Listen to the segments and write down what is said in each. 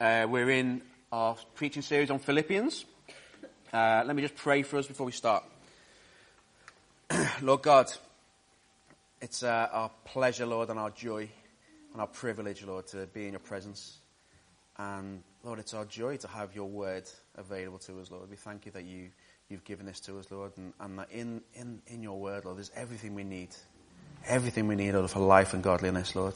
Uh, we're in our preaching series on Philippians. Uh, let me just pray for us before we start. Lord God, it's uh, our pleasure, Lord, and our joy and our privilege, Lord, to be in your presence. And Lord, it's our joy to have your word available to us, Lord. We thank you that you, you've given this to us, Lord, and, and that in, in, in your word, Lord, there's everything we need. Everything we need, Lord, for life and godliness, Lord.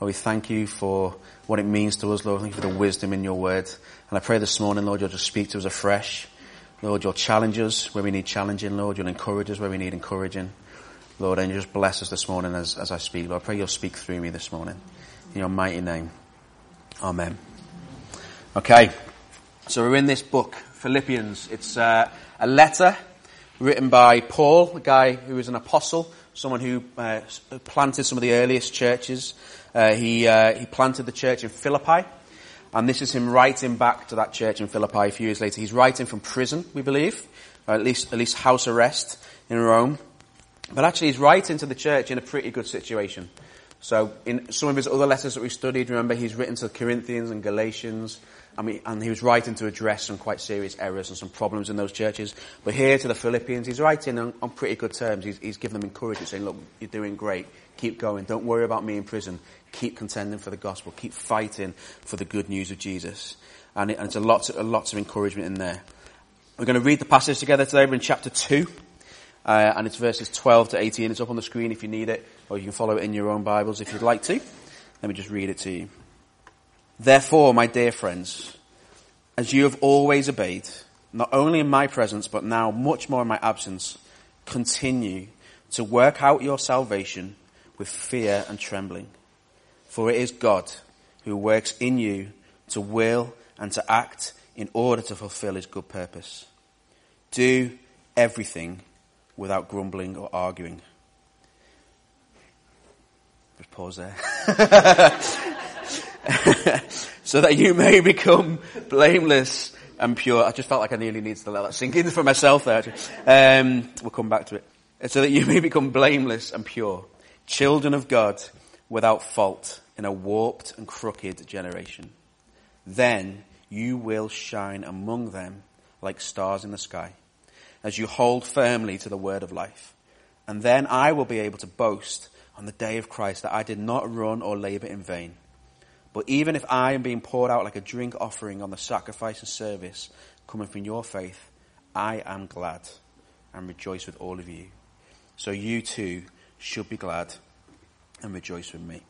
Lord, we thank you for what it means to us, Lord. Thank you for the wisdom in your word. And I pray this morning, Lord, you'll just speak to us afresh. Lord, you'll challenge us where we need challenging, Lord. You'll encourage us where we need encouraging. Lord, and you just bless us this morning as, as I speak. Lord, I pray you'll speak through me this morning. In your mighty name. Amen. Okay. So we're in this book, Philippians. It's uh, a letter written by Paul, a guy who was an apostle, someone who uh, planted some of the earliest churches uh, he, uh, he planted the church in Philippi. And this is him writing back to that church in Philippi a few years later. He's writing from prison, we believe, or at least, at least house arrest in Rome. But actually he's writing to the church in a pretty good situation. So in some of his other letters that we studied, remember he's written to the Corinthians and Galatians, mean, and he was writing to address some quite serious errors and some problems in those churches. But here to the Philippians, he's writing on, on pretty good terms. He's, he's giving them encouragement, saying, look, you're doing great. Keep going. Don't worry about me in prison. Keep contending for the gospel. Keep fighting for the good news of Jesus. And, it, and it's a lot, a lots of encouragement in there. We're going to read the passage together today. We're in chapter 2. Uh, and it's verses 12 to 18. It's up on the screen if you need it, or you can follow it in your own Bibles if you'd like to. Let me just read it to you. Therefore, my dear friends, as you have always obeyed, not only in my presence, but now much more in my absence, continue to work out your salvation with fear and trembling. For it is God who works in you to will and to act in order to fulfill his good purpose. Do everything without grumbling or arguing. Just pause there. so that you may become blameless and pure. I just felt like I nearly needed to let that sink in for myself there. Um, we'll come back to it. So that you may become blameless and pure, children of God without fault in a warped and crooked generation. Then you will shine among them like stars in the sky as you hold firmly to the word of life. And then I will be able to boast on the day of Christ that I did not run or labor in vain. But even if I am being poured out like a drink offering on the sacrifice and service coming from your faith, I am glad and rejoice with all of you. So you too should be glad and rejoice with me.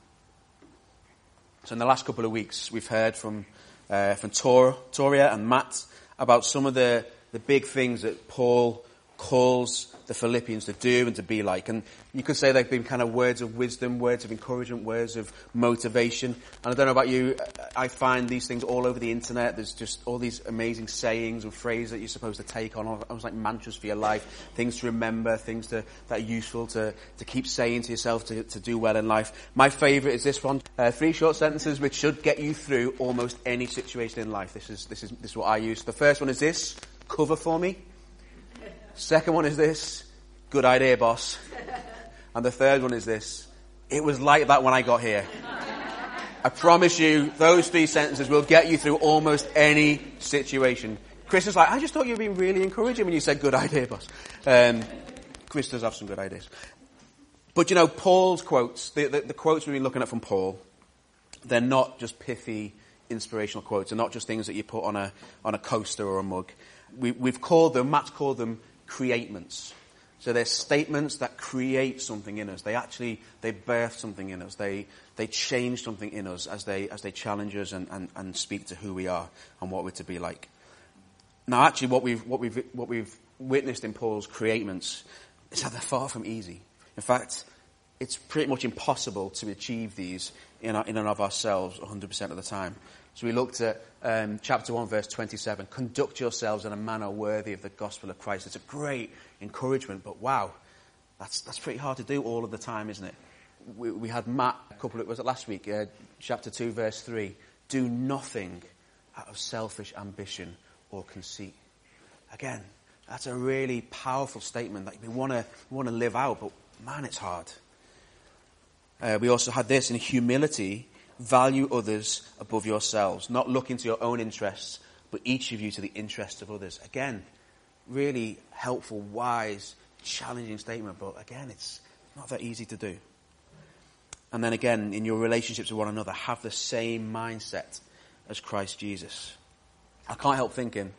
So in the last couple of weeks, we've heard from, uh, from Tor, Toria and Matt about some of the, the big things that Paul calls the Philippians to do and to be like. And you could say they've been kind of words of wisdom, words of encouragement, words of motivation. And I don't know about you, I find these things all over the internet. There's just all these amazing sayings and phrases that you're supposed to take on, almost like mantras for your life, things to remember, things to, that are useful to, to keep saying to yourself to, to do well in life. My favorite is this one, uh, three short sentences which should get you through almost any situation in life. This is, this is, this is what I use. The first one is this, cover for me. Second one is this, good idea, boss. And the third one is this, it was like that when I got here. I promise you, those three sentences will get you through almost any situation. Chris is like, I just thought you were being really encouraging when you said good idea, boss. Um, Chris does have some good ideas. But you know, Paul's quotes, the, the, the quotes we've been looking at from Paul, they're not just pithy, inspirational quotes. They're not just things that you put on a, on a coaster or a mug. We, we've called them, Matt's called them createments. So they're statements that create something in us. They actually, they birth something in us. They, they change something in us as they, as they challenge us and, and, and speak to who we are and what we're to be like. Now actually what we've, what we've, what we've witnessed in Paul's createments is that they're far from easy. In fact, it's pretty much impossible to achieve these in, our, in and of ourselves 100% of the time. So we looked at um, chapter 1, verse 27. Conduct yourselves in a manner worthy of the gospel of Christ. It's a great encouragement, but wow, that's, that's pretty hard to do all of the time, isn't it? We, we had Matt a couple of, was it last week? Uh, chapter 2, verse 3. Do nothing out of selfish ambition or conceit. Again, that's a really powerful statement that we want to want to live out, but man, it's hard. Uh, we also had this in humility value others above yourselves, not look into your own interests, but each of you to the interests of others. Again, really helpful, wise, challenging statement, but again, it's not that easy to do. And then again, in your relationships with one another, have the same mindset as Christ Jesus. I can't help thinking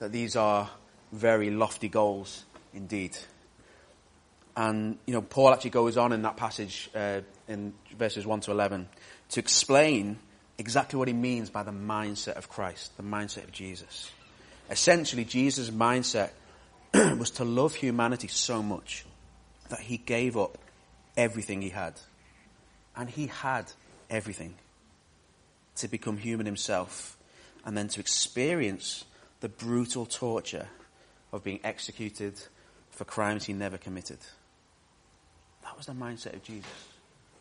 that these are very lofty goals indeed. And, you know, Paul actually goes on in that passage uh, in verses 1 to 11 to explain exactly what he means by the mindset of Christ, the mindset of Jesus. Essentially, Jesus' mindset was to love humanity so much that he gave up everything he had. And he had everything to become human himself and then to experience the brutal torture of being executed for crimes he never committed. That was the mindset of Jesus,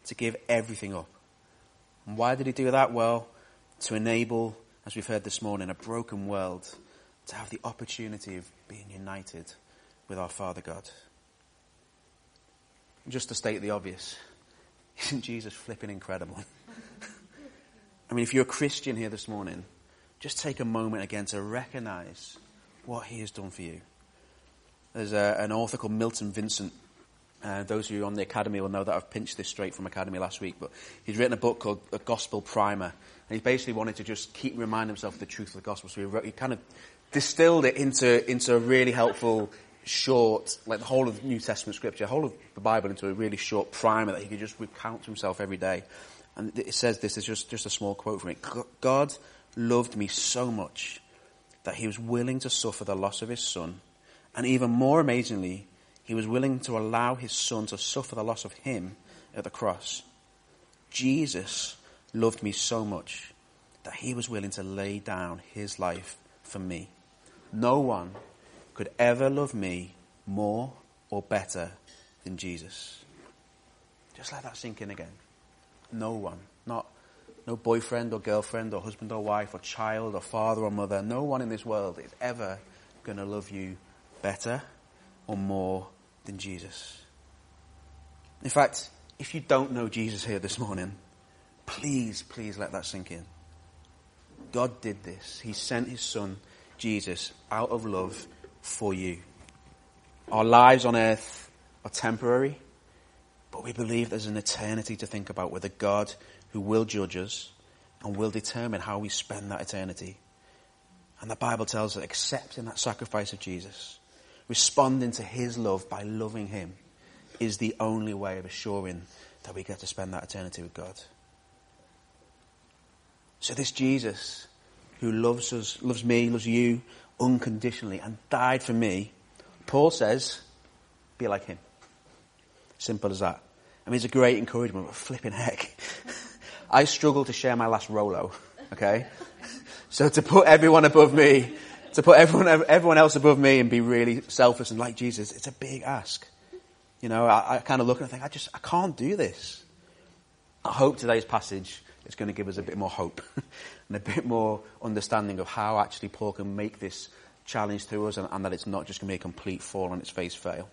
to give everything up. And why did he do that? Well, to enable, as we've heard this morning, a broken world to have the opportunity of being united with our Father God. Just to state the obvious, isn't Jesus flipping incredible? I mean, if you're a Christian here this morning, just take a moment again to recognize what he has done for you. There's a, an author called Milton Vincent. Uh, those of you on the Academy will know that I've pinched this straight from Academy last week, but he's written a book called A Gospel Primer. And he basically wanted to just keep reminding himself of the truth of the gospel. So he, wrote, he kind of distilled it into, into a really helpful, short, like the whole of New Testament scripture, the whole of the Bible into a really short primer that he could just recount to himself every day. And it says this, is just, just a small quote from it. God loved me so much that he was willing to suffer the loss of his son. And even more amazingly, he was willing to allow his son to suffer the loss of him at the cross. Jesus loved me so much that he was willing to lay down his life for me. No one could ever love me more or better than Jesus. Just let that sink in again. No one. Not no boyfriend or girlfriend or husband or wife or child or father or mother. No one in this world is ever going to love you better or more than Jesus. In fact, if you don't know Jesus here this morning, please, please let that sink in. God did this. He sent his son, Jesus, out of love for you. Our lives on earth are temporary, but we believe there's an eternity to think about with a God who will judge us and will determine how we spend that eternity. And the Bible tells us accepting that sacrifice of Jesus, responding to his love by loving him, is the only way of assuring that we get to spend that eternity with God. So this Jesus who loves us, loves me, loves you unconditionally and died for me, Paul says, be like him. Simple as that. I mean, it's a great encouragement, but flipping heck. I struggle to share my last Rolo, okay? So to put everyone above me, to put everyone, everyone else above me and be really selfless and like Jesus, it's a big ask. You know, I, I kind of look and I think, I just, I can't do this. I hope today's passage is going to give us a bit more hope and a bit more understanding of how actually Paul can make this challenge to us and, and that it's not just going to be a complete fall on its face fail.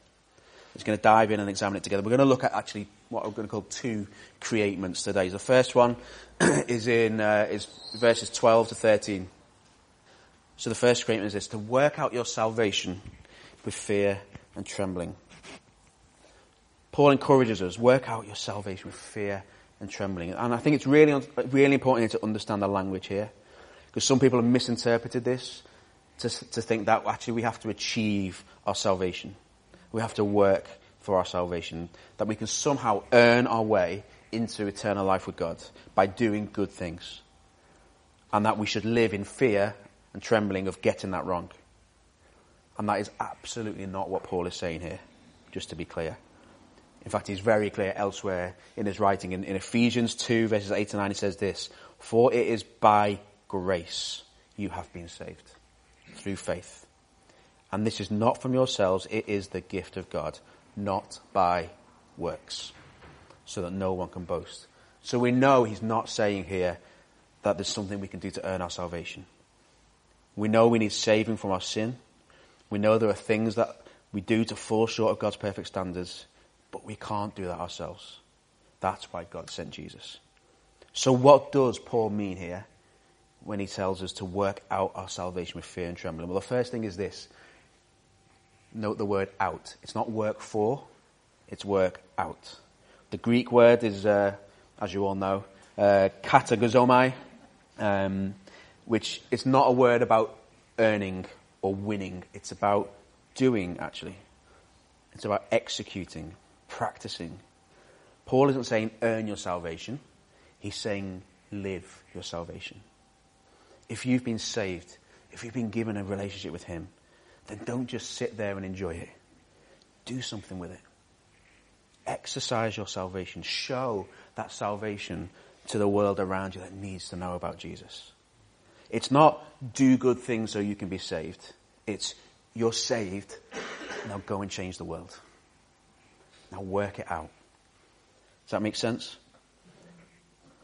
It's going to dive in and examine it together. We're going to look at actually what we're going to call two createments today. The first one is in uh, is verses 12 to 13. So the first createment is this, to work out your salvation with fear and trembling. Paul encourages us, work out your salvation with fear and trembling. And I think it's really, really important to understand the language here. Because some people have misinterpreted this to, to think that actually we have to achieve our salvation. We have to work for our salvation. That we can somehow earn our way into eternal life with God by doing good things. And that we should live in fear and trembling of getting that wrong. And that is absolutely not what Paul is saying here, just to be clear. In fact, he's very clear elsewhere in his writing. In, in Ephesians 2 verses 8 to 9, he says this, For it is by grace you have been saved, through faith. And this is not from yourselves, it is the gift of God, not by works, so that no one can boast. So we know he's not saying here that there's something we can do to earn our salvation. We know we need saving from our sin. We know there are things that we do to fall short of God's perfect standards. But we can't do that ourselves. That's why God sent Jesus. So what does Paul mean here when he tells us to work out our salvation with fear and trembling? Well, the first thing is this. Note the word out. It's not work for, it's work out. The Greek word is, uh, as you all know, uh, katergazomai, um, which is not a word about earning or winning. It's about doing, actually. It's about executing, practicing. Paul isn't saying earn your salvation. He's saying live your salvation. If you've been saved, if you've been given a relationship with Him, then don't just sit there and enjoy it. Do something with it. Exercise your salvation. Show that salvation to the world around you that needs to know about Jesus. It's not do good things so you can be saved. It's you're saved. Now go and change the world. Now work it out. Does that make sense?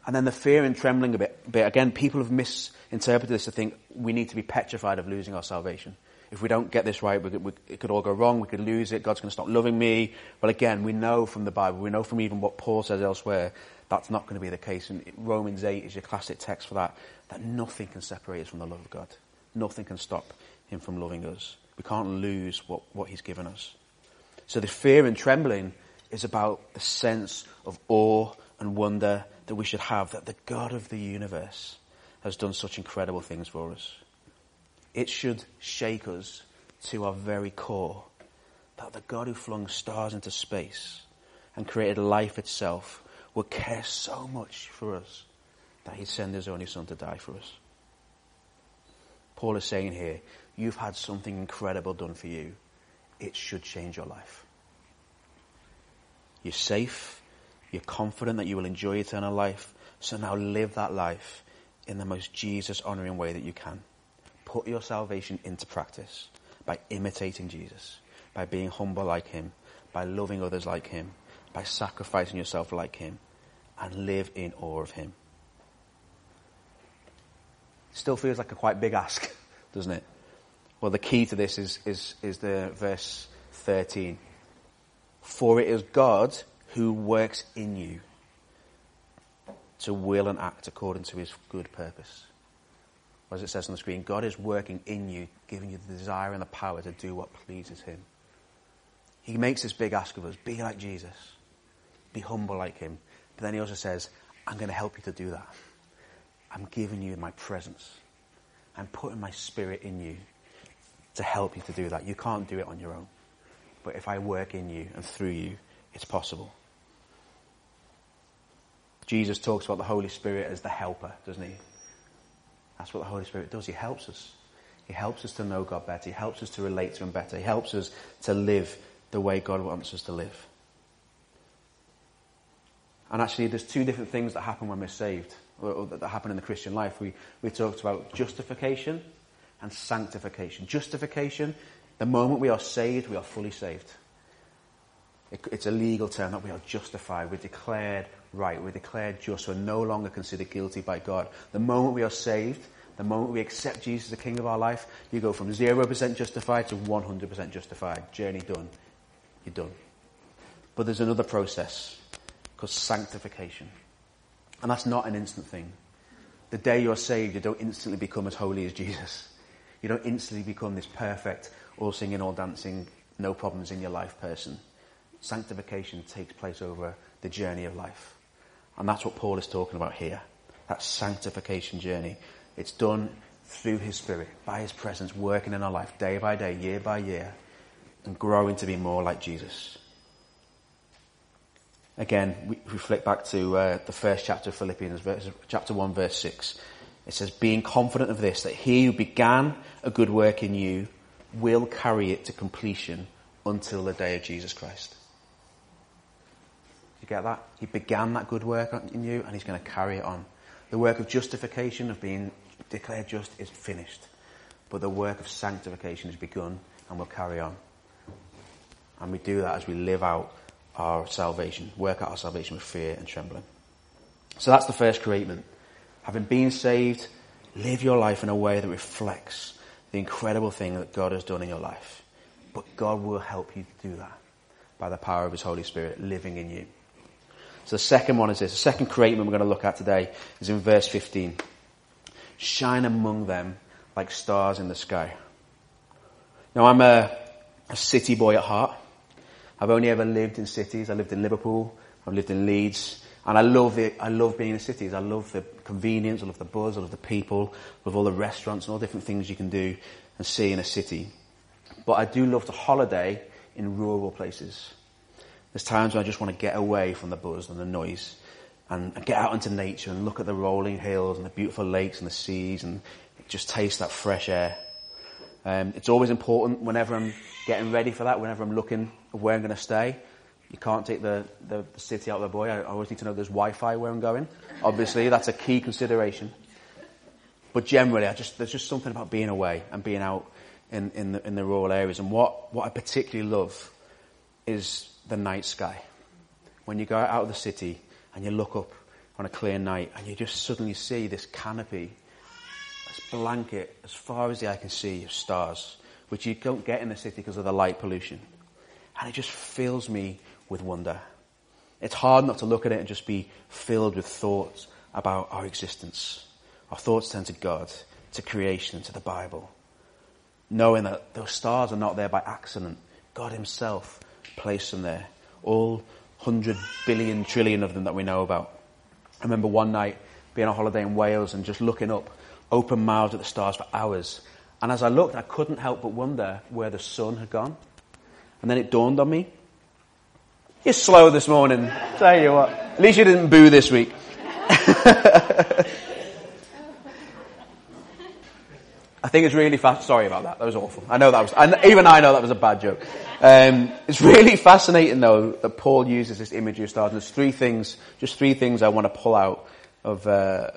And then the fear and trembling a bit, bit. Again, people have misinterpreted this to think we need to be petrified of losing our salvation. If we don't get this right, we, we, it could all go wrong. We could lose it. God's going to stop loving me. But again, we know from the Bible, we know from even what Paul says elsewhere, that's not going to be the case. And Romans 8 is your classic text for that, that nothing can separate us from the love of God. Nothing can stop him from loving us. We can't lose what, what he's given us. So the fear and trembling is about the sense of awe and wonder that we should have that the God of the universe has done such incredible things for us. It should shake us to our very core that the God who flung stars into space and created life itself would care so much for us that he'd send his only son to die for us. Paul is saying here, you've had something incredible done for you. It should change your life. You're safe. You're confident that you will enjoy eternal life. So now live that life in the most Jesus honoring way that you can. Put your salvation into practice by imitating Jesus, by being humble like him, by loving others like him, by sacrificing yourself like him, and live in awe of him. Still feels like a quite big ask, doesn't it? Well, the key to this is, is, is the verse 13. For it is God who works in you to will and act according to his good purpose. As it says on the screen, God is working in you, giving you the desire and the power to do what pleases him. He makes this big ask of us be like Jesus, be humble like him. But then he also says, I'm going to help you to do that. I'm giving you my presence. I'm putting my spirit in you to help you to do that. You can't do it on your own. But if I work in you and through you, it's possible. Jesus talks about the Holy Spirit as the helper, doesn't he? That's what the Holy Spirit does. He helps us. He helps us to know God better. He helps us to relate to Him better. He helps us to live the way God wants us to live. And actually, there's two different things that happen when we're saved, or, that happen in the Christian life. We, we talked about justification and sanctification. Justification the moment we are saved, we are fully saved. It, it's a legal term that we are justified. We're declared right. We're declared just. We're no longer considered guilty by God. The moment we are saved, the moment we accept Jesus as the King of our life, you go from 0% justified to 100% justified. Journey done. You're done. But there's another process called sanctification. And that's not an instant thing. The day you're saved, you don't instantly become as holy as Jesus. You don't instantly become this perfect, all singing, all dancing, no problems in your life person. Sanctification takes place over the journey of life. And that's what Paul is talking about here. That sanctification journey. It's done through his spirit, by his presence, working in our life day by day, year by year, and growing to be more like Jesus. Again, we, we flick back to uh, the first chapter of Philippians, verse, chapter 1, verse 6. It says, being confident of this, that he who began a good work in you will carry it to completion until the day of Jesus Christ. You get that? He began that good work in you and he's going to carry it on. The work of justification, of being declared just, is finished. But the work of sanctification has begun and will carry on. And we do that as we live out our salvation, work out our salvation with fear and trembling. So that's the first createment. Having been saved, live your life in a way that reflects the incredible thing that God has done in your life. But God will help you to do that by the power of His Holy Spirit living in you. So the second one is this. The second createment we're going to look at today is in verse 15. Shine among them like stars in the sky. Now I'm a, a city boy at heart. I've only ever lived in cities. I lived in Liverpool. I've lived in Leeds. And I love it. I love being in cities. I love the convenience. I love the buzz. I love the people. I love all the restaurants and all different things you can do and see in a city. But I do love to holiday in rural places. There's times when I just want to get away from the buzz and the noise and, and get out into nature and look at the rolling hills and the beautiful lakes and the seas and just taste that fresh air. Um, it's always important whenever I'm getting ready for that, whenever I'm looking where I'm going to stay. You can't take the, the, the city out of the boy. I, I always need to know there's Wi-Fi where I'm going. Obviously, that's a key consideration. But generally, I just, there's just something about being away and being out in, in, the, in the rural areas. And what, what I particularly love is the night sky. When you go out of the city and you look up on a clear night and you just suddenly see this canopy, blanket, as far as the eye can see, of stars, which you don't get in the city because of the light pollution. And it just fills me with wonder. It's hard not to look at it and just be filled with thoughts about our existence. Our thoughts turn to God, to creation, to the Bible. Knowing that those stars are not there by accident. God Himself placed them there. All hundred billion trillion of them that we know about. I remember one night being on holiday in Wales and just looking up, open mouthed at the stars for hours. And as I looked, I couldn't help but wonder where the sun had gone. And then it dawned on me. You're slow this morning. Tell you what. At least you didn't boo this week. I think it's really fast. Sorry about that. That was awful. I know that was, and even I know that was a bad joke. Um, it's really fascinating though that Paul uses this imagery of stars. And there's three things, just three things I want to pull out of, uh,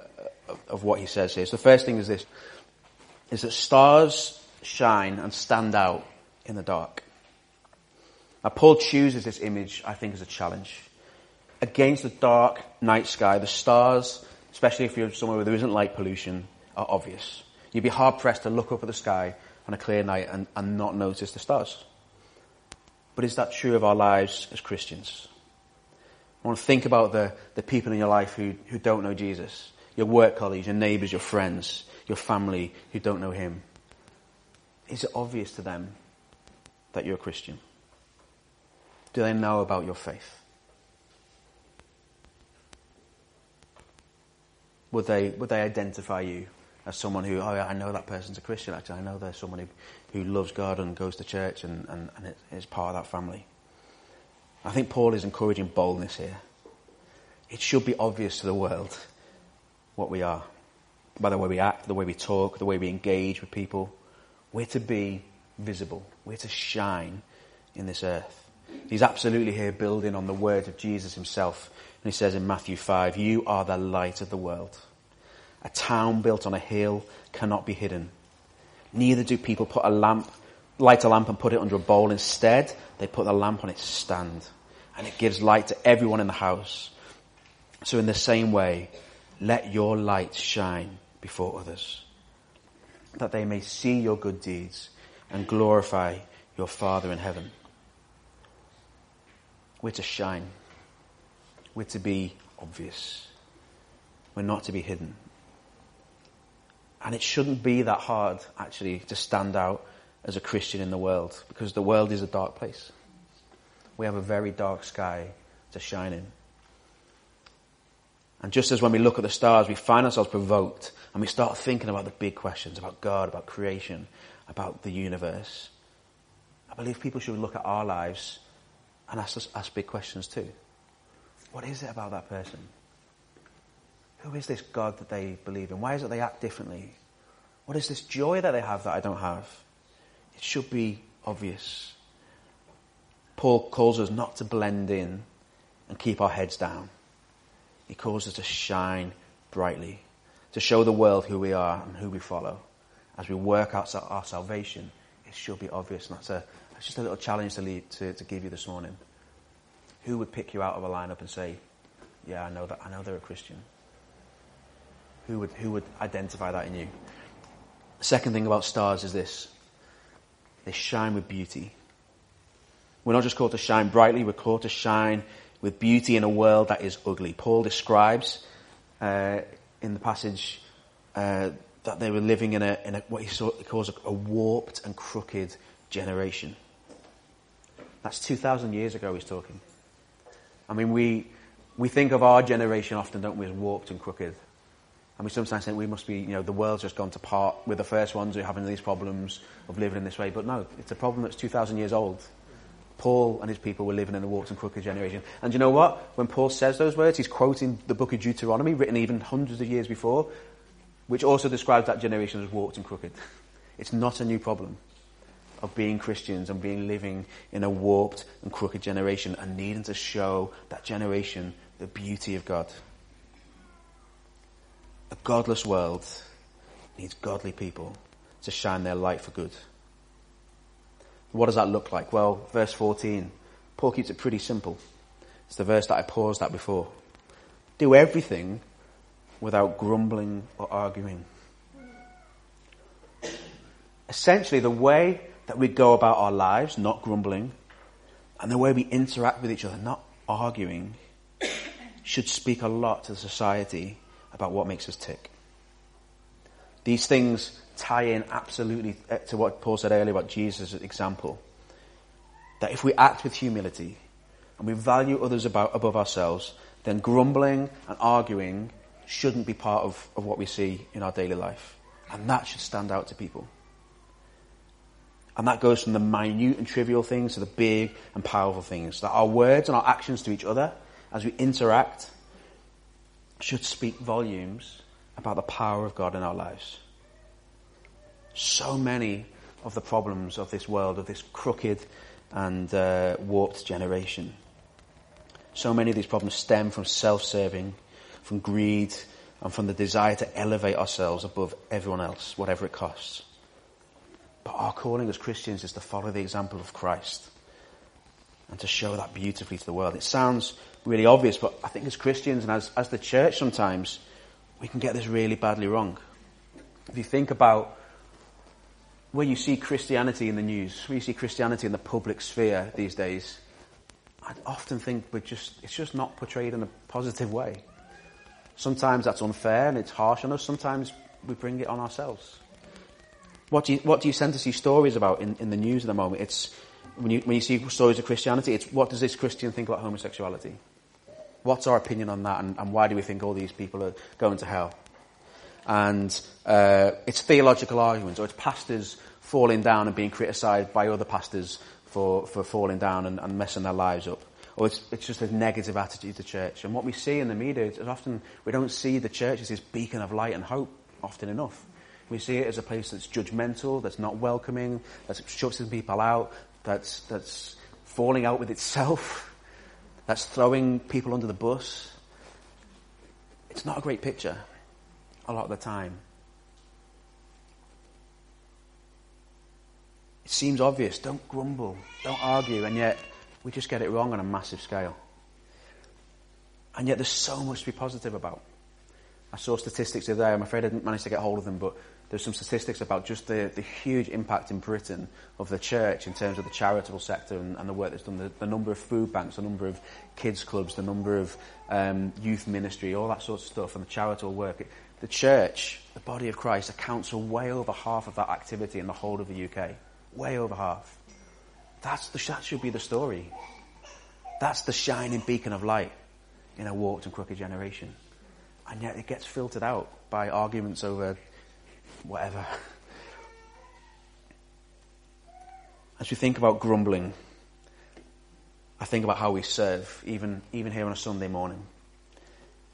of what he says here. So the first thing is this, is that stars shine and stand out in the dark. Now Paul chooses this image, I think, as a challenge. Against the dark night sky, the stars, especially if you're somewhere where there isn't light pollution, are obvious. You'd be hard pressed to look up at the sky on a clear night and, and not notice the stars. But is that true of our lives as Christians? I want to think about the, the people in your life who, who don't know Jesus. Your work colleagues, your neighbours, your friends, your family who don't know Him. Is it obvious to them that you're a Christian? Do they know about your faith? Would they, would they identify you as someone who, oh, yeah, I know that person's a Christian, actually. I know there's someone who, who loves God and goes to church and, and, and is part of that family. I think Paul is encouraging boldness here. It should be obvious to the world what we are. By the way we act, the way we talk, the way we engage with people. We're to be visible. We're to shine in this earth. He's absolutely here building on the words of Jesus himself. And he says in Matthew 5, You are the light of the world. A town built on a hill cannot be hidden. Neither do people put a lamp, light a lamp and put it under a bowl. Instead, they put the lamp on its stand and it gives light to everyone in the house. So in the same way, let your light shine before others that they may see your good deeds and glorify your Father in heaven. We're to shine. We're to be obvious. We're not to be hidden. And it shouldn't be that hard, actually, to stand out as a Christian in the world, because the world is a dark place. We have a very dark sky to shine in. And just as when we look at the stars, we find ourselves provoked and we start thinking about the big questions about God, about creation, about the universe. I believe people should look at our lives and ask us ask big questions too. What is it about that person? Who is this God that they believe in? Why is it they act differently? What is this joy that they have that I don't have? It should be obvious. Paul calls us not to blend in and keep our heads down. He calls us to shine brightly, to show the world who we are and who we follow. As we work out our salvation, it should be obvious. And that's, a, that's just a little challenge to, lead, to, to give you this morning. Who would pick you out of a lineup and say, yeah, I know that, I know they're a Christian? Who would, who would identify that in you? Second thing about stars is this. They shine with beauty. We're not just called to shine brightly, we're called to shine with beauty in a world that is ugly. Paul describes uh, in the passage uh, that they were living in, a, in a, what he, saw, he calls a, warped and crooked generation. That's 2,000 years ago he's talking. I mean, we, we think of our generation often, don't we, as warped and crooked. And we sometimes think we must be, you know, the world's just gone to part. We're the first ones who are having these problems of living in this way. But no, it's a problem that's 2,000 years old. Paul and his people were living in a warped and crooked generation. And you know what? When Paul says those words, he's quoting the book of Deuteronomy, written even hundreds of years before, which also describes that generation as warped and crooked. It's not a new problem of being Christians and being living in a warped and crooked generation and needing to show that generation the beauty of God. A godless world needs godly people to shine their light for good. What does that look like? Well, verse 14. Paul keeps it pretty simple. It's the verse that I paused at before. Do everything without grumbling or arguing. Essentially, the way that we go about our lives, not grumbling, and the way we interact with each other, not arguing, should speak a lot to society about what makes us tick. These things tie in absolutely uh, to what Paul said earlier about Jesus' example. That if we act with humility and we value others about, above ourselves, then grumbling and arguing shouldn't be part of, of what we see in our daily life. And that should stand out to people. And that goes from the minute and trivial things to the big and powerful things. That our words and our actions to each other as we interact should speak volumes about the power of God in our lives. So many of the problems of this world, of this crooked and uh, warped generation, so many of these problems stem from self-serving, from greed, and from the desire to elevate ourselves above everyone else, whatever it costs. But our calling as Christians is to follow the example of Christ and to show that beautifully to the world. It sounds really obvious, but I think as Christians and as, as the church sometimes, we can get this really badly wrong. If you think about where you see Christianity in the news, where you see Christianity in the public sphere these days, I often think we're just, it's just not portrayed in a positive way. Sometimes that's unfair and it's harsh on us. Sometimes we bring it on ourselves. What do you, what do you tend to see stories about in, in the news at the moment? It's, when you, when you see stories of Christianity, it's what does this Christian think about homosexuality? What's our opinion on that and, and why do we think all these people are going to hell? And uh, it's theological arguments or it's pastors falling down and being criticised by other pastors for, for falling down and, and messing their lives up or it's, it's just a negative attitude to church. And what we see in the media is often we don't see the church as this beacon of light and hope often enough. We see it as a place that's judgmental, that's not welcoming, that's shutting people out, that's, that's falling out with itself, that's throwing people under the bus. It's not a great picture a lot of the time. It seems obvious. Don't grumble. Don't argue. And yet, we just get it wrong on a massive scale. And yet, there's so much to be positive about. I saw statistics today. I'm afraid I didn't manage to get hold of them, but there's some statistics about just the, the huge impact in Britain of the church in terms of the charitable sector and, and the work that's done, the, the, number of food banks, the number of kids clubs, the number of um, youth ministry, all that sort of stuff, and the charitable work. The church, the body of Christ, accounts for way over half of that activity in the whole of the UK. Way over half. That's the, that should be the story. That's the shining beacon of light in a warped and crooked generation. And yet it gets filtered out by arguments over whatever. As we think about grumbling, I think about how we serve, even, even here on a Sunday morning.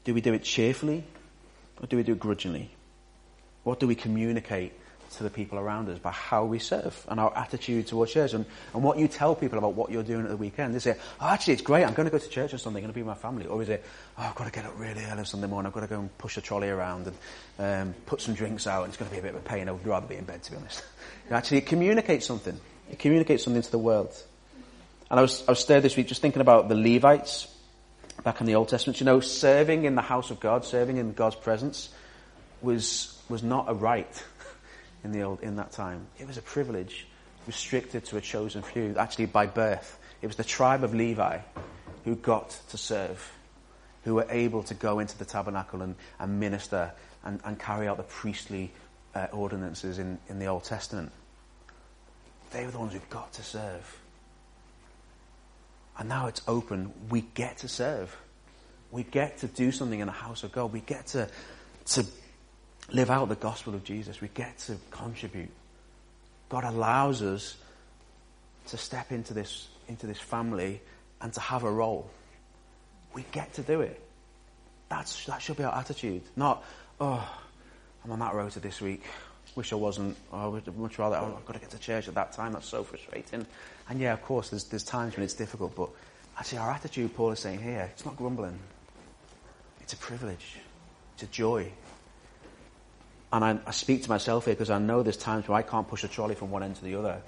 Do we do it cheerfully or do we do it grudgingly? What do we communicate to the people around us by how we serve and our attitude towards church and, and what you tell people about what you're doing at the weekend. They say, oh, actually, it's great. I'm going to go to church on Sunday. I'm going to be with my family. Or is it, oh, I've got to get up really early on Sunday morning. I've got to go and push a trolley around and um, put some drinks out. And it's going to be a bit of a pain. I would rather be in bed, to be honest. actually, it communicates something. It communicates something to the world. And I was, I was stirred this week just thinking about the Levites back in the Old Testament. You know, serving in the house of God, serving in God's presence was, was not a right in the old, in that time. It was a privilege restricted to a chosen few, actually by birth. It was the tribe of Levi who got to serve, who were able to go into the tabernacle and, and minister and, and carry out the priestly uh, ordinances in, in the Old Testament. They were the ones who got to serve. And now it's open. We get to serve. We get to do something in the house of God. We get to, to live out the gospel of Jesus. We get to contribute. God allows us to step into this, into this family and to have a role. We get to do it. That's, that should be our attitude. Not, oh, I'm on that rota this week. Wish I wasn't. Oh, I would much rather, oh, I've got to get to church at that time. That's so frustrating. And yeah, of course, there's, there's times when it's difficult, but actually our attitude, Paul is saying here, it's not grumbling. It's a privilege. It's a joy. And I, I speak to myself here because I know there's times where I can't push a trolley from one end to the other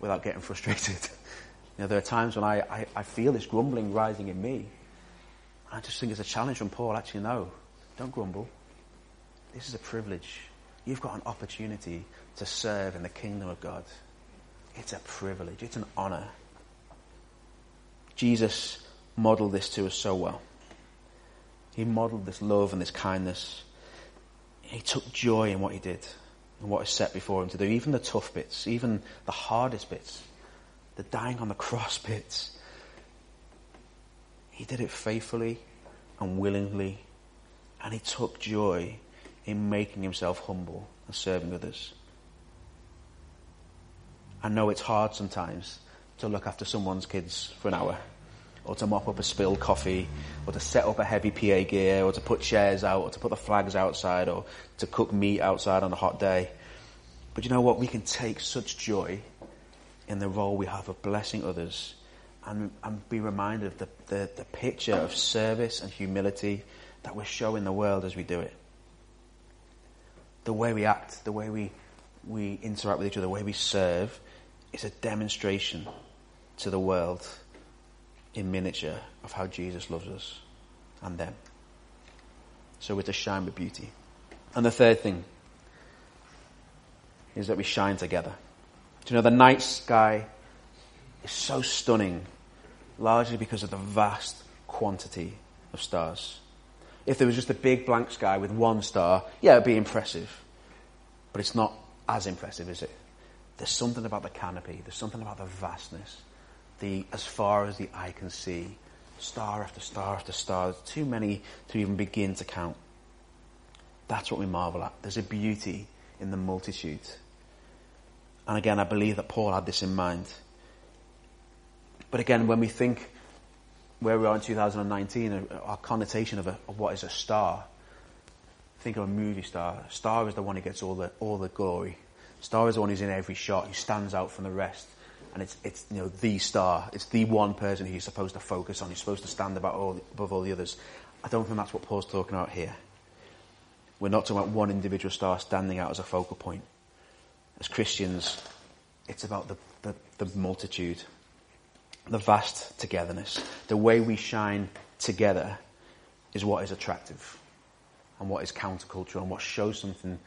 without getting frustrated. you know, there are times when I, I, I feel this grumbling rising in me. I just think it's a challenge from Paul. Actually, no, don't grumble. This is a privilege. You've got an opportunity to serve in the kingdom of God. It's a privilege. It's an honor. Jesus modeled this to us so well. He modeled this love and this kindness. He took joy in what he did and what is set before him to do, even the tough bits, even the hardest bits, the dying on the cross bits. He did it faithfully and willingly, and he took joy in making himself humble and serving others. I know it's hard sometimes to look after someone's kids for an hour or to mop up a spilled coffee, or to set up a heavy PA gear, or to put chairs out, or to put the flags outside, or to cook meat outside on a hot day. But you know what? We can take such joy in the role we have of blessing others and, and be reminded of the, the, the picture of service and humility that we're showing the world as we do it. The way we act, the way we, we interact with each other, the way we serve is a demonstration to the world in miniature of how Jesus loves us and them. So we're to shine with beauty. And the third thing is that we shine together. Do you know the night sky is so stunning, largely because of the vast quantity of stars. If there was just a big blank sky with one star, yeah, it'd be impressive. But it's not as impressive, is it? There's something about the canopy, there's something about the vastness the as far as the eye can see, star after star after star. There's too many to even begin to count. That's what we marvel at. There's a beauty in the multitude. And again, I believe that Paul had this in mind. But again, when we think where we are in 2019, uh, our connotation of, a, of what is a star, think of a movie star. Star is the one who gets all the, all the glory. Star is the one who's in every shot, who stands out from the rest and it's, it's you know, the star. It's the one person you're supposed to focus on. You're supposed to stand about all, above all the others. I don't think that's what Paul's talking about here. We're not talking about one individual star standing out as a focal point. As Christians, it's about the, the, the multitude, the vast togetherness. The way we shine together is what is attractive and what is countercultural and what shows something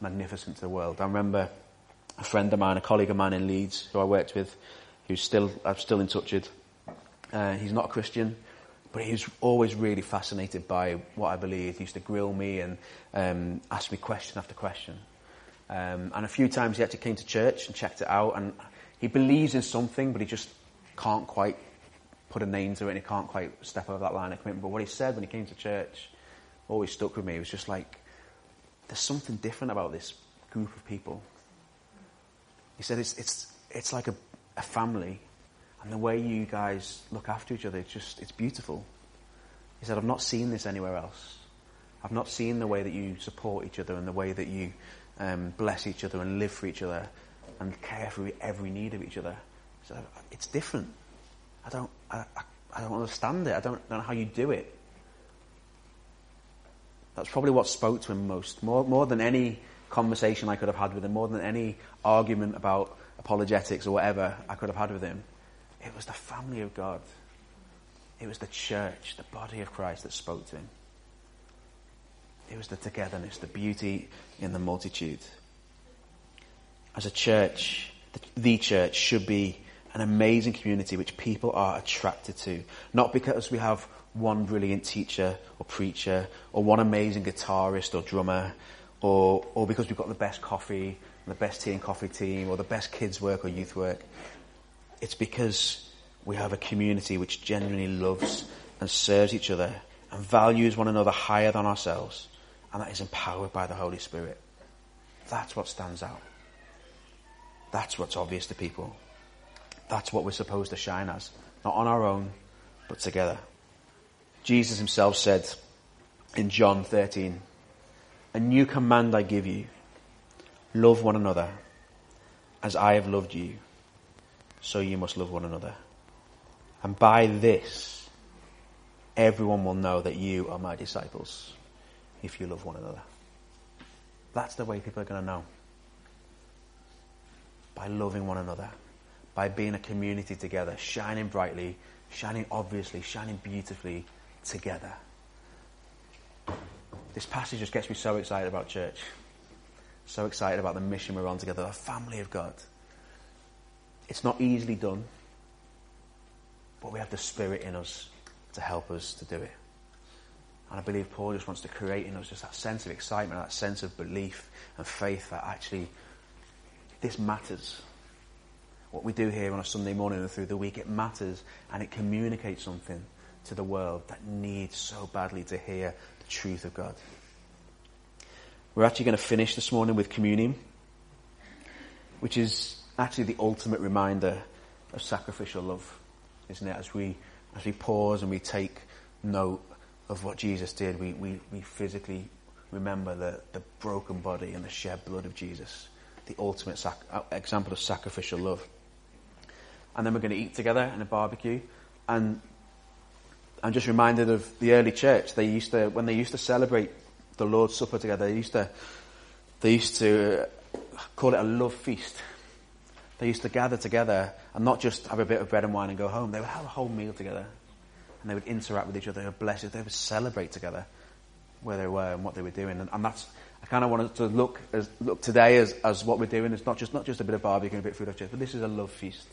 magnificent to the world. I remember a friend of mine, a colleague of mine in Leeds, who I worked with, who's still I'm still in touch with. Uh, he's not a Christian, but he was always really fascinated by what I believe. He used to grill me and um, ask me question after question. Um, and a few times he actually came to church and checked it out, and he believes in something, but he just can't quite put a name to it, and he can't quite step over that line of commitment. But what he said when he came to church always stuck with me. It was just like, there's something different about this group of people. He said it's, it's, it's like a, a family. And the way you guys look after each other, it's just, it's beautiful. He said, I've not seen this anywhere else. I've not seen the way that you support each other and the way that you um, bless each other and live for each other and care for every need of each other. So uh, it's different. I don't, I, I don't understand it. I don't, don't know how you do it. That's probably what spoke to him most, more, more than any conversation I could have had with him, more than any argument about apologetics or whatever I could have had with him. It was the family of God. It was the church, the body of Christ that spoke to him. It was the togetherness, the beauty in the multitude. As a church, the, the church should be an amazing community which people are attracted to. Not because we have one brilliant teacher or preacher or one amazing guitarist or drummer or, or because we've got the best coffee, and the best tea and coffee team or the best kids work or youth work. It's because we have a community which genuinely loves and serves each other and values one another higher than ourselves and that is empowered by the Holy Spirit. That's what stands out. That's what's obvious to people. That's what we're supposed to shine as. Not on our own, but together. Jesus himself said in John 13, A new command I give you love one another as I have loved you, so you must love one another. And by this, everyone will know that you are my disciples if you love one another. That's the way people are going to know. By loving one another by being a community together, shining brightly, shining obviously, shining beautifully together. This passage just gets me so excited about church. So excited about the mission we're on together, the family of God. It's not easily done, but we have the Spirit in us to help us to do it. And I believe Paul just wants to create in us just that sense of excitement, that sense of belief and faith that actually this matters what we do here on a Sunday morning and through the week, it matters and it communicates something to the world that needs so badly to hear the truth of God. We're actually going to finish this morning with communion, which is actually the ultimate reminder of sacrificial love, isn't it? As we, as we pause and we take note of what Jesus did, we, we, we physically remember the, the broken body and the shed blood of Jesus, the ultimate sac- uh, example of sacrificial love and then we're going to eat together in a barbecue. And I'm just reminded of the early church. They used to, when they used to celebrate the Lord's Supper together, they used to, they used to uh, call it a love feast. They used to gather together and not just have a bit of bread and wine and go home. They would have a whole meal together. And they would interact with each other. They would bless it. They would celebrate together where they were and what they were doing. And, and that's, I kind of wanted to look, as, look today as, as what we're doing. It's not just, not just a bit of barbecue and a bit of food church, but this is a love feast.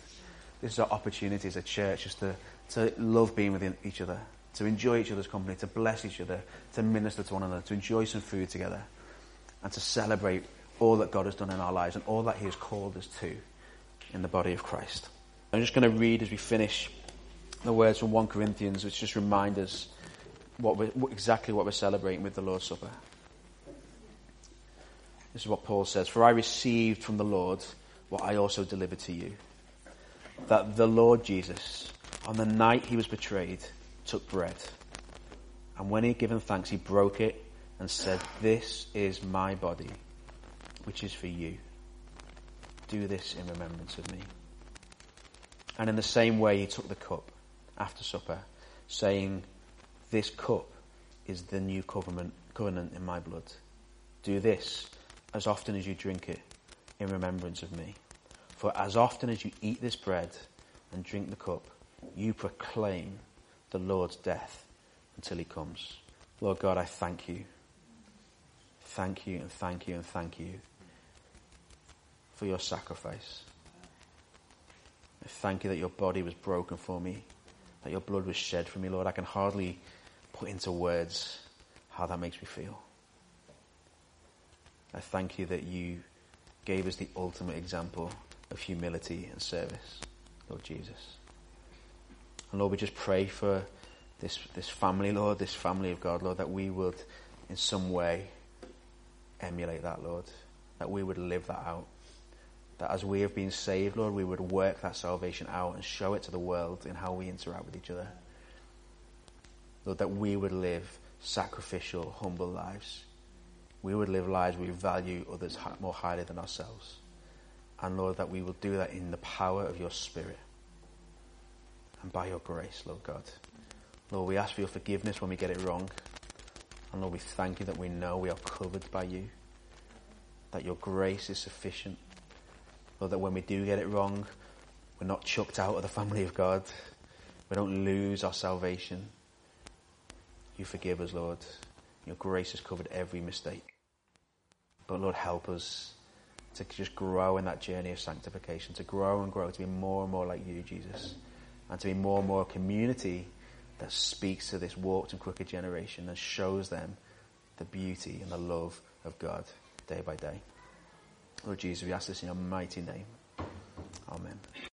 This is our opportunity as a church just to, to love being with each other, to enjoy each other's company, to bless each other, to minister to one another, to enjoy some food together, and to celebrate all that God has done in our lives and all that He has called us to in the body of Christ. I'm just going to read as we finish the words from 1 Corinthians, which just remind us what exactly what we're celebrating with the Lord's Supper. This is what Paul says For I received from the Lord what I also delivered to you that the Lord Jesus, on the night he was betrayed, took bread. And when he had given thanks, he broke it and said, This is my body, which is for you. Do this in remembrance of me. And in the same way, he took the cup after supper, saying, This cup is the new covenant, covenant in my blood. Do this as often as you drink it in remembrance of me. For as often as you eat this bread and drink the cup, you proclaim the Lord's death until he comes. Lord God, I thank you. Thank you and thank you and thank you for your sacrifice. I thank you that your body was broken for me, that your blood was shed for me, Lord. I can hardly put into words how that makes me feel. I thank you that you gave us the ultimate example of humility and service, Lord Jesus. And Lord, we just pray for this, this family, Lord, this family of God, Lord, that we would in some way emulate that, Lord, that we would live that out. That as we have been saved, Lord, we would work that salvation out and show it to the world in how we interact with each other. Lord, that we would live sacrificial, humble lives. We would live lives we value others more highly than ourselves. And Lord, that we will do that in the power of your Spirit and by your grace, Lord God. Lord, we ask for your forgiveness when we get it wrong. And Lord, we thank you that we know we are covered by you, that your grace is sufficient. Lord, that when we do get it wrong, we're not chucked out of the family of God. We don't lose our salvation. You forgive us, Lord. Your grace has covered every mistake. But Lord, help us to just grow in that journey of sanctification, to grow and grow, to be more and more like you, Jesus, and to be more and more a community that speaks to this warped and crooked generation and shows them the beauty and the love of God day by day. Lord Jesus, we ask this in your mighty name.